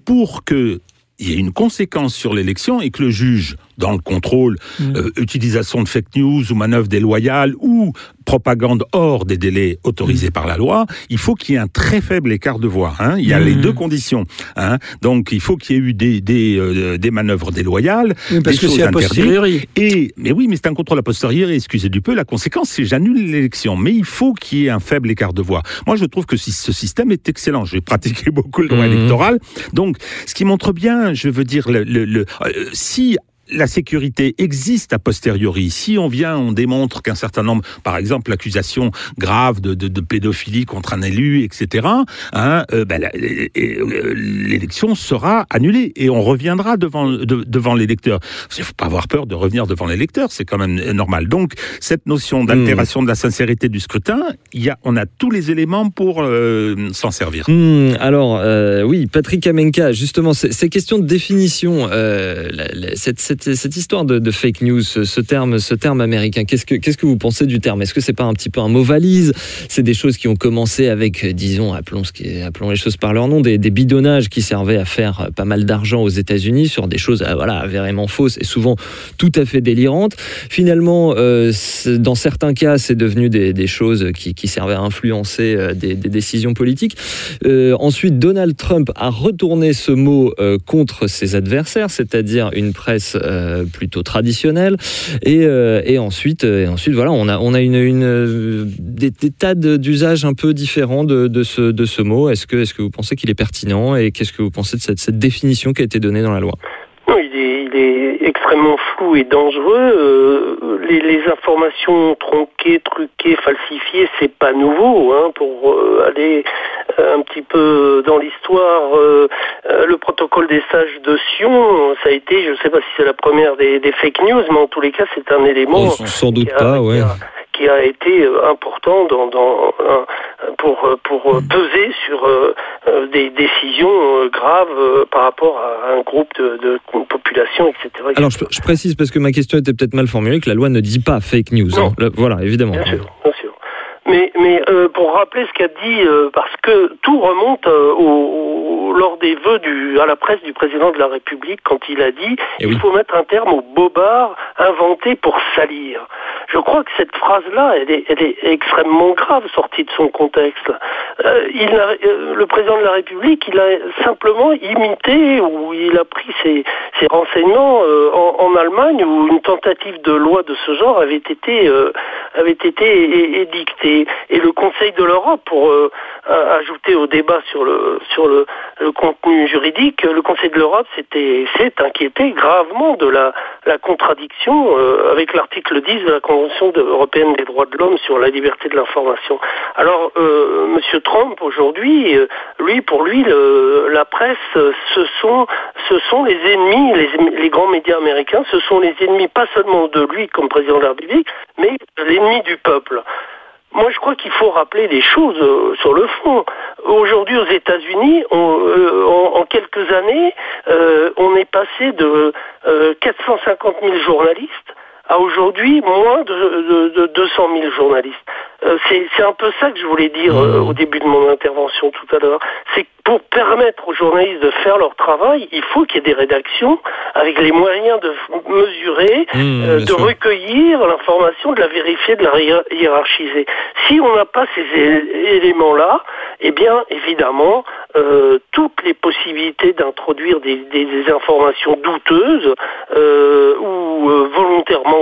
Pour que il y ait une conséquence sur l'élection et que le juge, dans le contrôle, euh, utilisation de fake news ou manœuvre déloyale ou propagande hors des délais autorisés par la loi, il faut qu'il y ait un très faible écart de voix. Hein. Il y a les deux conditions. Hein. Donc il faut qu'il y ait eu des, des, euh, des manœuvres déloyales, Oui, parce des que c'est a posteriori. Et, mais oui, mais c'est un contrôle a posteriori, excusez du peu, la conséquence, c'est j'annule l'élection. Mais il faut qu'il y ait un faible écart de voix. Moi, je trouve que si- ce système est excellent. J'ai pratiqué beaucoup le droit Mhm. électoral. Donc, ce qui montre bien, je veux dire, le, le- euh, si la sécurité existe a posteriori. Si on vient, on démontre qu'un certain nombre, par exemple, l'accusation grave de, de- de pédophilie contre un élu, etc., hein, euh, ben, euh, l'élection sera annulée et on reviendra devant, de- devant l'électeur. Il ne faut pas avoir peur de revenir devant l'électeur, c'est quand même normal. Donc, cette notion d'altération de la sincérité du scrutin, y a, on a tous les éléments pour euh, s'en servir. Hmm, alors, euh, oui, Patrick Kamenka, justement, c'est c'est question de définition. la- la- cette, cette- cette histoire de, fake news, ce, terme, ce terme américain, qu'est-ce que, que vous pensez du terme? Est-ce que c'est pas un petit peu un mot valise? C'est des choses qui ont commencé avec, disons, appelons, appelons les choses par leur nom, des, bidonnages qui servaient à faire pas mal d'argent aux États-Unis sur des choses, euh, voilà, avérement fausses et souvent tout à fait délirantes. Finalement, euh, dans certains cas, c'est devenu des, choses qui, servaient à influencer euh, des, décisions politiques. Ensuite, Donald Trump a retourné ce mot contre ses adversaires, c'est-à-dire une presse euh, plutôt traditionnelle. Et, euh, et ensuite, euh, et ensuite, voilà, on a, on a une, une, des, tas d'usages un peu différents de, de ce, de ce mot. Est-ce que, est-ce que vous pensez qu'il est pertinent et qu'est-ce que vous pensez de cette, cette définition qui a été donnée dans la loi? Il est, est extrêmement flou et dangereux. Euh, les, les informations tronquées, truquées, falsifiées, c'est pas nouveau. Hein, pour euh, aller euh, un petit peu dans l'histoire, euh, le protocole des sages de Sion, ça a été, je ne sais pas si c'est la première des, des fake news, mais en tous les cas, c'est un élément Oh, Sans doute pas, ouais. A- qui a été euh, important dans, dans, pour, euh, pour euh, peser sur des décisions graves par rapport à un groupe de, de population, etc. Alors, je, je précise parce que ma question était peut-être mal formulée, que la loi ne dit pas fake news. Hein. Le- voilà, évidemment. Bien sûr. Mais, mais euh, pour rappeler ce qu'a dit, euh, parce que tout remonte euh, au, au- lors des vœux du, à la presse du président de la République quand il a dit Eh il oui. faut mettre un terme au bobard inventé pour salir. Je crois que cette phrase-là, elle est, elle est extrêmement grave sortie de son contexte. Il a- le président de la République, il a simplement imité ou il a pris ses, ses renseignements en, en Allemagne où une tentative de loi de ce genre avait été avait été édictée et le Conseil de l'Europe pour euh, ajouter au débat sur le sur le, contenu juridique, le Conseil de l'Europe s'est inquiété gravement de la contradiction euh, avec l'article 10 de la Convention européenne des droits de l'homme sur la liberté de l'information. Alors, euh, Monsieur Trump aujourd'hui, euh, lui, pour lui, la presse, ce sont, ce sont les ennemis, les, les grands médias américains, ce sont les ennemis pas seulement de lui comme président de la République, mais Moi, je crois qu'il faut rappeler les choses euh, sur le fond. aujourd'hui aux États-Unis, euh, en, quelques années, euh, on est passé de euh, 450 000 journalistes à aujourd'hui moins de, de, de 200 000 journalistes. Euh, c'est un peu ça que je voulais dire euh, au début de mon intervention tout à l'heure. C'est que pour permettre aux journalistes de faire leur travail, il faut qu'il y ait des rédactions avec les moyens de mesurer, Mmh, euh, de sûr. recueillir l'information, de la vérifier, de la hiér- hiérarchiser. Si on n'a pas ces éléments-là, eh bien, évidemment, euh, toutes les possibilités d'introduire des, des- des informations douteuses, euh, ou euh,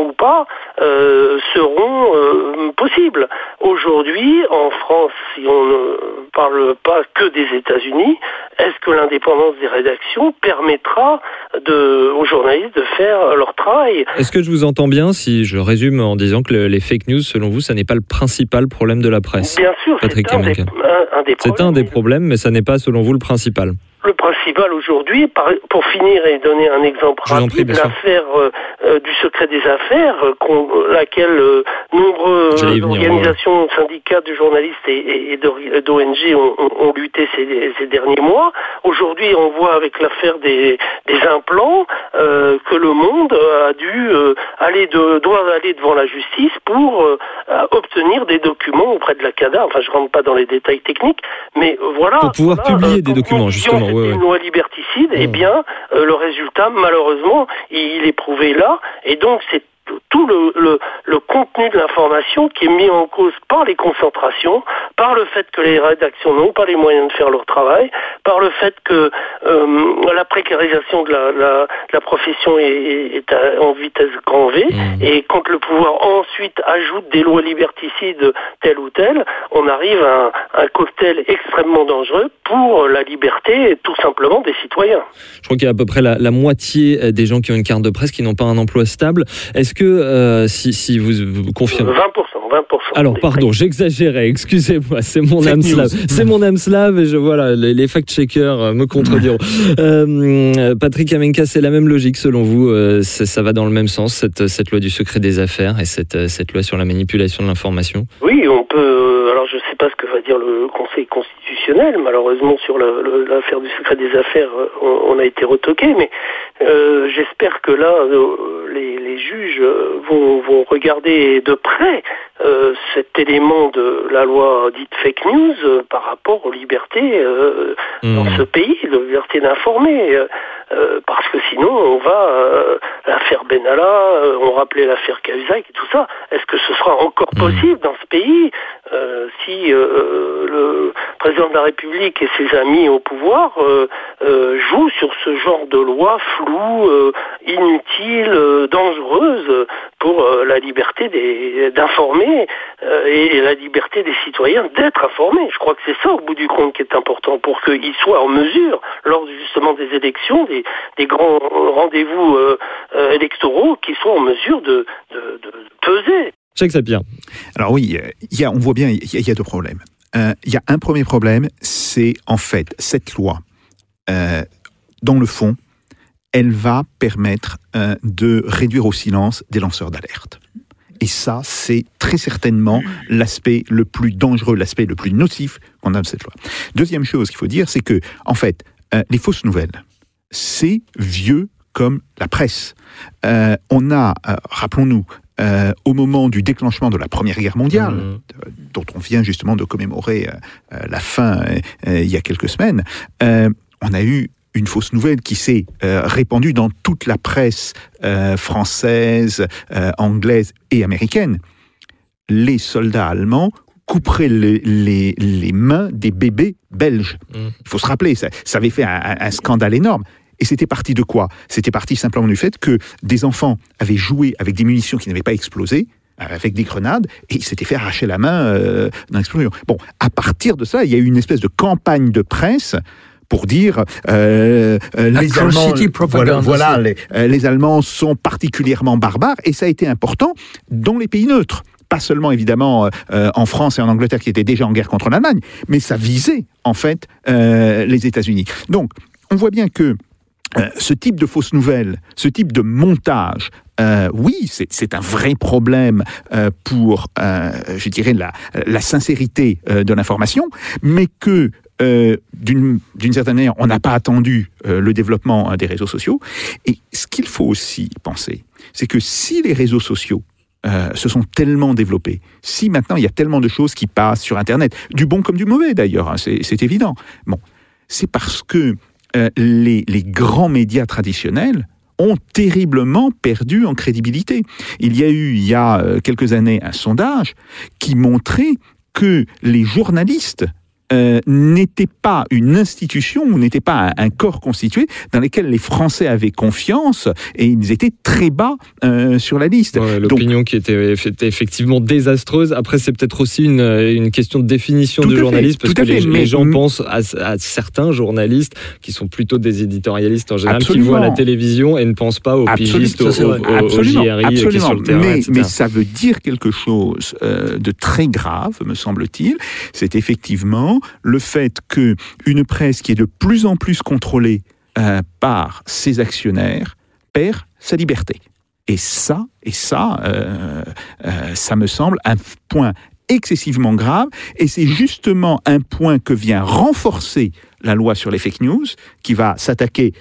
ou pas, euh, seront euh, possibles. Aujourd'hui, en France, si on ne parle pas que des États-Unis, est-ce que l'indépendance des rédactions permettra de, aux journalistes de faire leur travail? Est-ce que je vous entends bien si je résume en disant que le- les fake news, selon vous, ça n'est pas le principal problème de la presse? Bien sûr, c'est Patrick un, un- un des C'est un problèmes. des problèmes, mais ça n'est pas, selon vous, le principal. Le principal aujourd'hui, pour finir et donner un exemple rapide, l'affaire euh, euh, du secret des affaires, euh, qu'on- laquelle euh, nombreuses venir, organisations, syndicats de journalistes et, et- et d'ONG ont, ont- ont lutté ces, ces derniers mois. Aujourd'hui, on voit avec l'affaire des, des implants euh, que le monde a dû euh, aller de, doit aller devant la justice pour euh, euh, obtenir des documents auprès de la CADA. Enfin, je rentre pas dans les détails techniques, mais euh, voilà. Pour pouvoir voilà, publier euh, des documents, justement, c'était ouais. une loi liberticide, eh Mm. bien, euh, le résultat, malheureusement, il est prouvé là, et donc c'est tout le, le, le contenu de l'information qui est mis en cause par les concentrations, par le fait que les rédactions n'ont pas les moyens de faire leur travail, par le fait que euh, la précarisation de la, la, de la profession est, est- est à- en vitesse grand V, Mmh. et quand le pouvoir ensuite ajoute des lois liberticides telles ou telles, on arrive à un, un cocktail extrêmement dangereux pour la liberté tout simplement des citoyens. Je crois qu'il y a à peu près la, la moitié des gens qui ont une carte de presse qui n'ont pas un emploi stable. Est-ce que, euh, si, si vous, vous confirmez... 20%, 20%. Alors pardon, j'exagérais, excusez-moi, c'est mon Fake âme news. slave. C'est mon âme slave et je voilà, les, les fact-checkers euh, me contrediront. Euh, Patrick Amenka, c'est la même logique selon vous, euh, ça va dans le même sens cette, cette loi du secret des affaires et cette, cette loi sur la manipulation de l'information? Oui, on peut. Alors, je sais pas ce que va dire le Conseil constitutionnel. Malheureusement, sur l'affaire du secret des affaires, euh, on, on a été retoqué. Mais euh, j'espère que là, euh, les, les juges vont, vont regarder de près euh, cet élément de la loi dite fake news par rapport aux libertés dans Hmm. ce pays, la liberté d'informer. parce que sinon, on va l'affaire Benalla, on rappelait l'affaire Cahuzac et tout ça. Est-ce que ce sera encore Mhm. possible dans ce pays si euh, le président de la République et ses amis au pouvoir euh, euh, jouent sur ce genre de loi floue, euh, inutile, euh, dangereuse pour euh, la liberté d'informer euh, et la liberté des citoyens d'être informés. Je crois que c'est ça au bout du compte qui est important pour qu'ils soient en mesure, lors justement des élections, des, grands rendez-vous euh, euh, électoraux, qu'ils soient en mesure de peser. Sapir. Alors oui, on voit bien, il y, a- deux problèmes. Euh, Il y a un premier problème, c'est en fait cette loi, euh, dans le fond, elle va permettre euh, de réduire au silence des lanceurs d'alerte. Et ça, c'est très certainement l'aspect le plus dangereux, l'aspect le plus nocif qu'on a de cette loi. Deuxième chose qu'il faut dire, c'est que, en fait, les fausses nouvelles, c'est vieux comme la presse. On a, rappelons-nous, euh, au moment du déclenchement de la Première Guerre mondiale, Mhm. euh, dont on vient justement de commémorer euh, la fin euh, il y a quelques semaines, on a eu une fausse nouvelle qui s'est répandue dans toute la presse française, anglaise et américaine. Les soldats allemands couperaient les, les- les mains des bébés belges. Mhm. Il faut se rappeler, ça, ça avait fait un scandale énorme. Et c'était parti de quoi? C'était parti simplement du fait que des enfants avaient joué avec des munitions qui n'avaient pas explosé, euh, avec des grenades, et ils s'étaient fait arracher la main euh, dans l'explosion. Bon, à partir de ça, il y a eu une espèce de campagne de presse pour dire euh, euh, les Allemands, voilà, les, euh, les Allemands sont particulièrement barbares, et ça a été important dans les pays neutres. Pas seulement évidemment euh, en France et en Angleterre qui étaient déjà en guerre contre l'Allemagne, mais ça visait en fait euh, les États-Unis. Donc, on voit bien que euh, ce type de fausses nouvelles, ce type de montage, euh, oui, c'est un vrai problème euh, pour, je dirais, la, sincérité de l'information, mais que d'une certaine manière, on n'a pas attendu le développement des réseaux sociaux. Et ce qu'il faut aussi penser, c'est que si les réseaux sociaux se sont tellement développés, si maintenant il y a tellement de choses qui passent sur Internet, du bon comme du mauvais d'ailleurs, hein, c'est évident. Bon, c'est parce que euh, les, grands médias traditionnels ont terriblement perdu en crédibilité. Il y a eu, il y a euh, quelques années, un sondage qui montrait que les journalistes euh, n'étaient pas une institution ou n'étaient pas un, un corps constitué dans lequel les Français avaient confiance et ils étaient très bas euh, sur la liste. Ouais, L'opinion qui était eff- était effectivement désastreuse. Après, c'est peut-être aussi une, une question de définition du journaliste, parce que les, fait, les mais- gens pensent à, à certains journalistes qui sont plutôt des éditorialistes en général, Absolument. qui voient la télévision et ne pensent pas aux Absolument, pigistes, aux, aux- aux Absolument, JRI qui absolument. sur le terrain, mais, etc. mais ça veut dire quelque chose euh, de très grave, me semble-t-il. C'est effectivement le fait que une presse qui est de plus en plus contrôlée euh, par ses actionnaires perd sa liberté. Et ça, et ça, euh, euh, ça me semble un point excessivement grave. Et c'est justement un point que vient renforcer la loi sur les fake news, qui va s'attaquer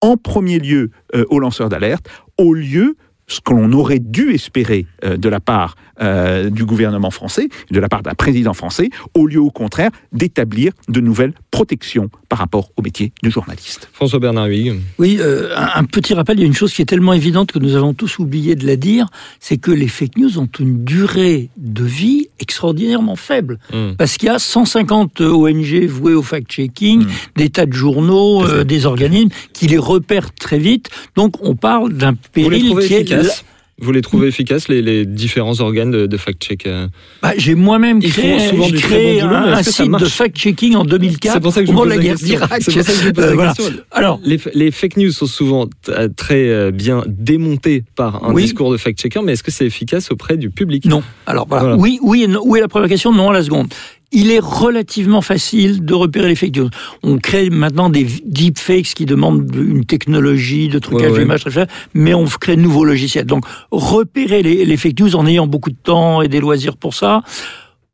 en premier lieu aux lanceurs d'alerte, au lieu ce que l'on aurait dû espérer de la part euh, du gouvernement français, de la part d'un président français, au lieu au contraire d'établir de nouvelles protections par rapport au métier de journaliste. François Bernard Huyghe. Oui, euh, un, petit rappel, il y a une chose qui est tellement évidente que nous avons tous oublié de la dire, c'est que les fake news ont une durée de vie extraordinairement faible. Mm. Parce qu'il y a 150 ONG vouées au fact-checking, Mm. des tas de journaux, euh, des organismes qui les repèrent très vite. Donc on parle d'un Vous les péril qui est... Vous les trouvez efficaces, les, les différents organes de, de fact-check euh Bah, j'ai moi-même créé, font souvent j'ai du très créé bon boulot, un, un site de fact-checking en 2004 C'est pour ça que je vous la guerre d'Irak. C'est pour ça que je vous pose Euh, voilà. Alors, Les, les fake news sont souvent euh, très bien démontés par un Oui. discours de fact-checker, mais est-ce que c'est efficace auprès du public? Non. Alors voilà. Voilà. Oui, oui non. Où est la première question Non à la seconde. Il est relativement facile de repérer les fake news. On crée maintenant des deepfakes qui demandent une technologie de trucage Ouais, ouais. d'image cher, mais on crée de nouveaux logiciels. Donc repérer les, les fake news en ayant beaucoup de temps et des loisirs pour ça,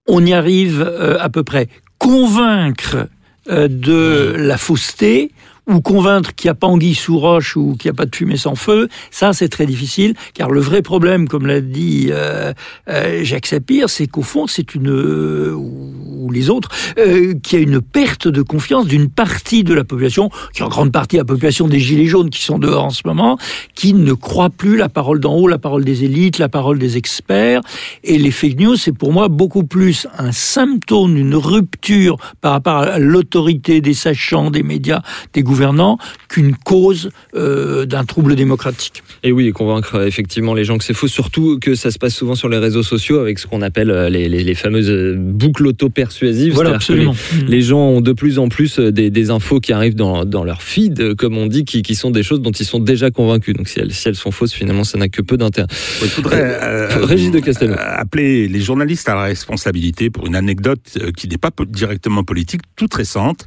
on y arrive euh, à peu près. Convaincre euh, de la fausseté ou convaincre qu'il n'y a pas anguille sous roche ou qu'il n'y a pas de fumée sans feu, ça c'est très difficile, car le vrai problème, comme l'a dit euh, euh, Jacques Sapir, c'est qu'au fond c'est une, euh, ou les autres, euh, qu'il y a une perte de confiance d'une partie de la population, qui est en grande partie la population des gilets jaunes qui sont dehors en ce moment, qui ne croit plus la parole d'en haut, la parole des élites, la parole des experts, et les fake news c'est pour moi beaucoup plus un symptôme d'une rupture par rapport à l'autorité des sachants, des médias, des gouvernants, qu'une cause euh, d'un trouble démocratique. Et oui, et convaincre euh, effectivement les gens que c'est faux, surtout que ça se passe souvent sur les réseaux sociaux avec ce qu'on appelle euh, les, les- les fameuses boucles auto-persuasives. Voilà, absolument. Les, les gens ont de plus en plus des, des infos qui arrivent dans, dans leur feed, comme on dit, qui, qui sont des choses dont ils sont déjà convaincus. Donc si elles, si elles sont fausses, finalement, ça n'a que peu d'intérêt. Il faudrait euh, Régis de Castelnau. euh, appeler les journalistes à la responsabilité pour une anecdote qui n'est pas directement politique, toute récente.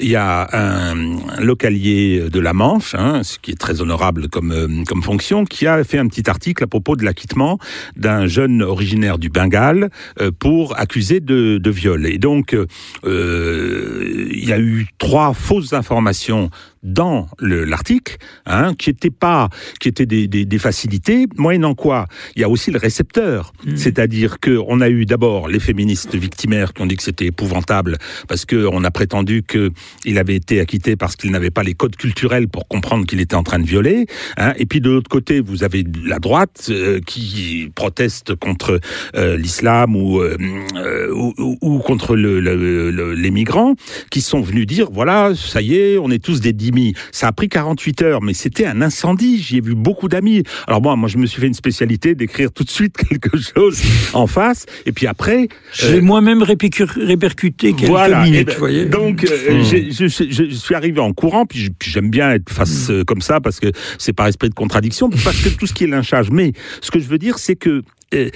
Il y a un localier de la Manche, hein, ce qui est très honorable comme, euh, comme fonction, qui a fait un petit article à propos de l'acquittement d'un jeune originaire du Bengale euh, pour accuser de, de viol. Et donc, euh, il y a eu trois fausses informations dans le- l'article, hein, qui étaient pas, qui étaient des, des, des facilités, moyennant quoi il y a aussi le récepteur, c'est-à-dire que on a eu d'abord les féministes victimaires qui ont dit que c'était épouvantable parce que on a prétendu que il avait été acquitté parce qu'il n'avait pas les codes culturels pour comprendre qu'il était en train de violer, hein, et puis de l'autre côté vous avez la droite euh, qui proteste contre euh, l'islam ou, euh, euh, ou, ou- ou contre le, le- le- les migrants qui sont venus dire voilà ça y est on est tous des Ça a pris 48 heures mais c'était un incendie. J'y ai vu beaucoup d'amis. Alors moi moi je me suis fait une spécialité d'écrire tout de suite quelque chose en face et puis après Je l'ai moi-même répercu- répercuté quelques voilà. minutes, Et ben, vous voyez. Donc, euh, Hmm. j'ai- je, je- je suis arrivé en courant, puis j'aime bien être face euh, comme ça parce que c'est par esprit de contradiction, parce que tout ce qui est lynchage. Mais ce que je veux dire, c'est que euh,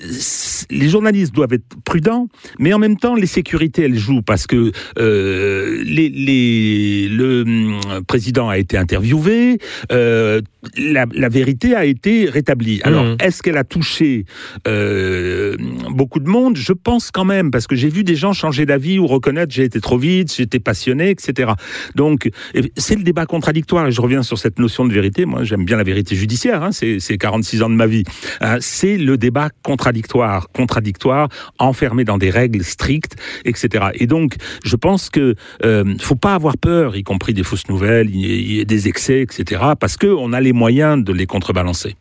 c- les journalistes doivent être prudents, mais en même temps, les sécurités, elles jouent parce que euh, les, les- le hum, président a été interviewé, euh, la, la vérité a été rétablie. Alors, Mhm. est-ce qu'elle a touché euh, beaucoup de monde? Je pense quand même, parce que j'ai vu des gens changer d'avis ou reconnaître j'ai été trop vite, j'étais passionné, etc. Donc, c'est le débat contradictoire, et je reviens sur cette notion de vérité. Moi, j'aime bien la vérité judiciaire, hein, c'est c'est 46 ans de ma vie. Hein, c'est le débat contradictoire, contradictoire, enfermé dans des règles strictes, etc. Et donc, je pense que euh, faut pas avoir peur, y compris des fausses nouvelles, y- des excès, etc. Parce que on a les moyens de les contrebalancer.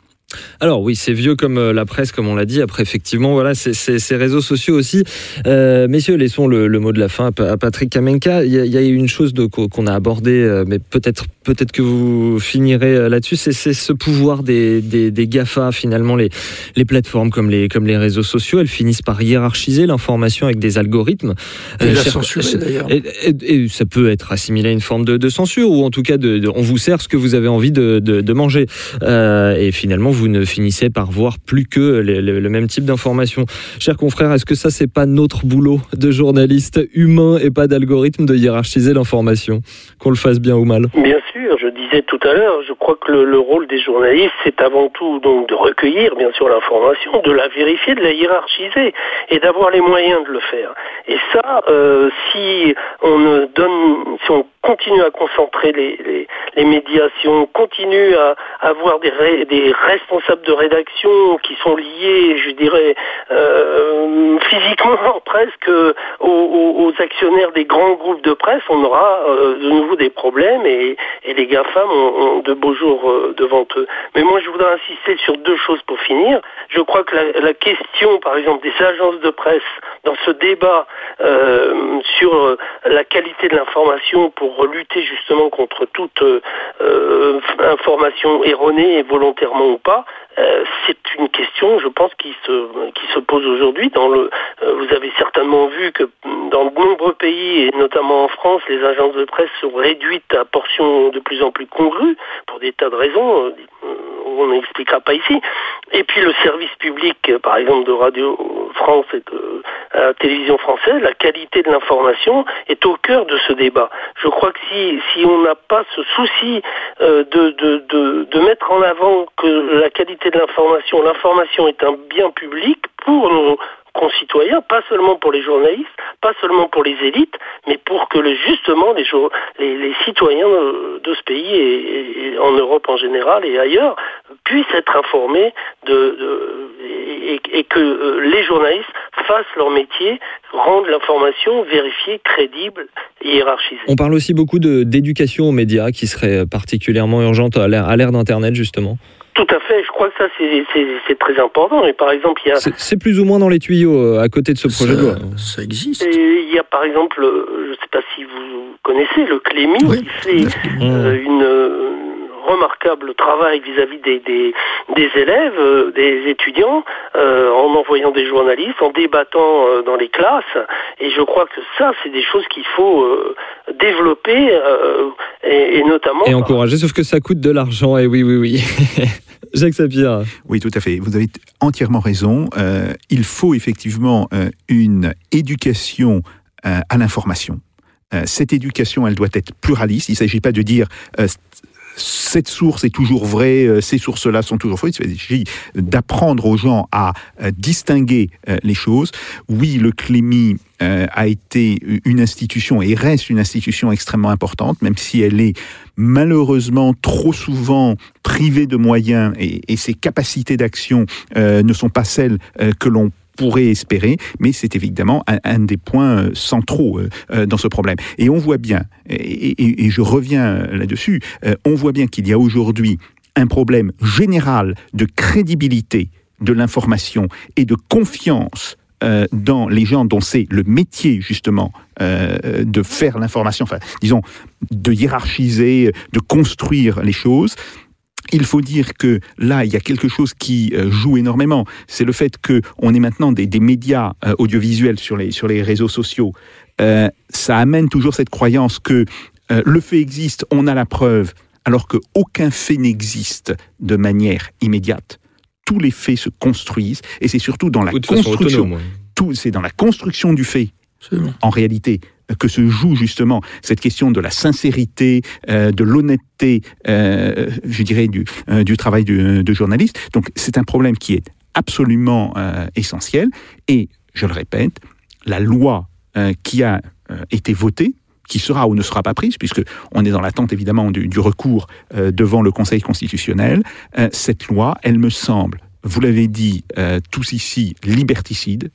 Alors oui, c'est vieux comme euh, la presse, comme on l'a dit. Après, effectivement, voilà, ces réseaux sociaux aussi. Euh, messieurs, laissons le, le mot de la fin à Pa- à Patrick Kamenka. Il y a, il y a une chose qu'on a abordée, euh, mais peut-être peut-être que vous finirez là-dessus. C'est ce pouvoir des, des, des GAFA, finalement, les, les plateformes comme les, comme les réseaux sociaux. Elles finissent par hiérarchiser l'information avec des algorithmes. Et la cher- censurer, et, et- et ça peut être assimilé à une forme de, de censure, ou en tout cas, de, de- on vous sert ce que vous avez envie de, manger. Euh, et finalement, vous ne finissez par voir plus que le même type d'informations. Chers confrères, est-ce que ça, c'est pas notre boulot de journaliste humain et pas d'algorithme de hiérarchiser l'information Qu'on le fasse bien ou mal? Bien sûr, je tout à l'heure, je crois que le, le rôle des journalistes, c'est avant tout donc de recueillir bien sûr l'information, de la vérifier, de la hiérarchiser et d'avoir les moyens de le faire. Et ça, euh, si on ne donne, si on continue à concentrer les, les, médias, si on continue à avoir des, des responsables de rédaction qui sont liés, je dirais, euh, physiquement presque aux actionnaires des grands groupes de presse, on aura euh, de nouveau des problèmes et, et les Ont, de beaux jours euh, devant eux. Mais moi, je voudrais insister sur deux choses pour finir. Je crois que la, question, par exemple, des agences de presse dans ce débat euh, sur euh, la qualité de l'information pour lutter justement contre toute information erronée volontairement ou pas, c'est une question, je pense, qui se qui se pose aujourd'hui. Vous avez certainement vu que dans de nombreux pays et notamment en France, les agences de presse sont réduites à portions de plus en plus congrues pour des tas de raisons. euh, on n'expliquera pas ici. Et puis le service public, euh, par exemple de Radio France et de la télévision française, la qualité de l'information est au cœur de ce débat. Je crois que si, si on n'a pas ce souci euh, de, de, de, de mettre en avant que la qualité de l'information, l'information est un bien public pour nos concitoyens, pas seulement pour les journalistes, pas seulement pour les élites, mais pour que le, justement les, citoyens de, de ce pays et, en Europe en général et ailleurs puissent être informés et, que euh, les journalistes fassent leur métier, rendent l'information vérifiée, crédible et hiérarchisée. On parle aussi beaucoup d'éducation aux médias qui serait particulièrement urgente à l'ère d'Internet, justement. Tout à fait, je crois que ça c'est- très important. Et par exemple, il y a C'est plus ou moins dans les tuyaux euh, à côté de ce projet de loi. Ça existe. Et il y a par exemple, euh, je ne sais pas si vous connaissez le Clémy Oui. qui fait euh, une remarquable travail vis-à-vis des, des, des élèves, euh, des étudiants, euh, en envoyant des journalistes, en débattant euh, dans les classes. Et je crois que ça, c'est des choses qu'il faut euh, développer euh, et, et notamment. Et encourager, sauf que ça coûte de l'argent, et oui, oui, oui. Jacques Sapir. Oui, tout à fait. Vous avez entièrement raison. Euh, il faut effectivement euh, une éducation euh, à l'information. Cette éducation, elle doit être pluraliste. Il ne s'agit pas de dire euh, cette source est toujours vraie, euh, ces sources-là sont toujours fausses. Il s'agit d'apprendre aux gens à euh, distinguer euh, les choses. Oui, le Clémy a été une institution et reste une institution extrêmement importante, même si elle est malheureusement trop souvent privée de moyens et, et ses capacités d'action euh, ne sont pas celles euh, que l'on pourrait espérer, mais c'est évidemment un, des points euh, centraux euh, euh, dans ce problème. Et on voit bien, et, je reviens là-dessus, on voit bien qu'il y a aujourd'hui un problème général de crédibilité de l'information et de confiance dans les gens dont c'est le métier justement de faire l'information, enfin disons de hiérarchiser, de construire les choses. Il faut dire que là, il y a quelque chose qui euh, joue énormément. C'est le fait que on est maintenant des, des médias euh, audiovisuels sur les, sur les réseaux sociaux. Euh, ça amène toujours cette croyance que euh, le fait existe, on a la preuve, alors qu'aucun fait n'existe de manière immédiate tous les faits se construisent, et c'est surtout dans la construction, autonome. ouais. tout, c'est dans la construction du fait Absolument. en réalité euh, que se joue justement cette question de la sincérité, euh, de l'honnêteté, euh, je dirais, du, euh, du travail du, de journaliste. Donc c'est un problème qui est absolument euh, essentiel. Et, je le répète, la loi euh, qui a été votée, qui sera ou ne sera pas prise, puisque on est dans l'attente évidemment du, du recours devant le Conseil constitutionnel, cette loi, elle me semble, vous l'avez dit tous ici, liberticide,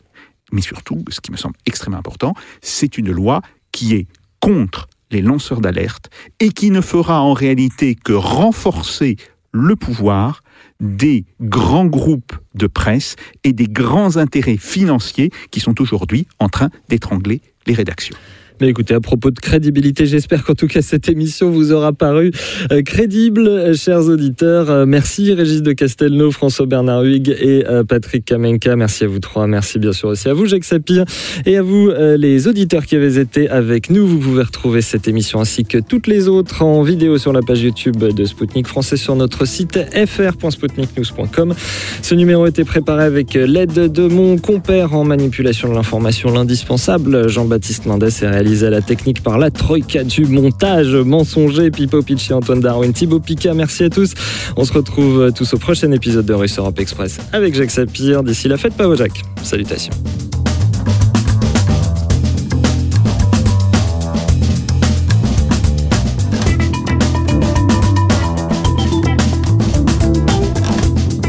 mais surtout, ce qui me semble extrêmement important, c'est une loi qui est contre les lanceurs d'alerte et qui ne fera en réalité que renforcer le pouvoir des grands groupes de presse et des grands intérêts financiers qui sont aujourd'hui en train d'étrangler les rédactions. Mais écoutez, à propos de crédibilité, j'espère qu'en tout cas cette émission vous aura paru euh, crédible, euh, chers auditeurs. Euh, merci Régis de Castelnau, François Bernard Huyghe et Patrick Kamenka. Merci à vous trois. Merci bien sûr aussi à vous, Jacques Sapir, et à vous, les auditeurs qui avez été avec nous. Vous pouvez retrouver cette émission ainsi que toutes les autres en vidéo sur la page YouTube de Spoutnik Français sur notre site fr.spoutniknews.com. Ce numéro a été préparé avec l'aide de mon compère en manipulation de l'information, l'indispensable Jean-Baptiste Mendes et réalisé à la technique par la troïka du montage mensonger, Pipo Picci, Antoine Darwin, Thibaut Pica. Merci à tous. On se retrouve tous au prochain épisode de Russe Europe Express avec Jacques Sapir. D'ici là, faites pas vos Jacques. Salutations.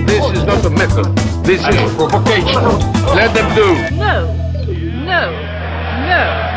This is not a method. This is provocation. Let them do. No, no, no.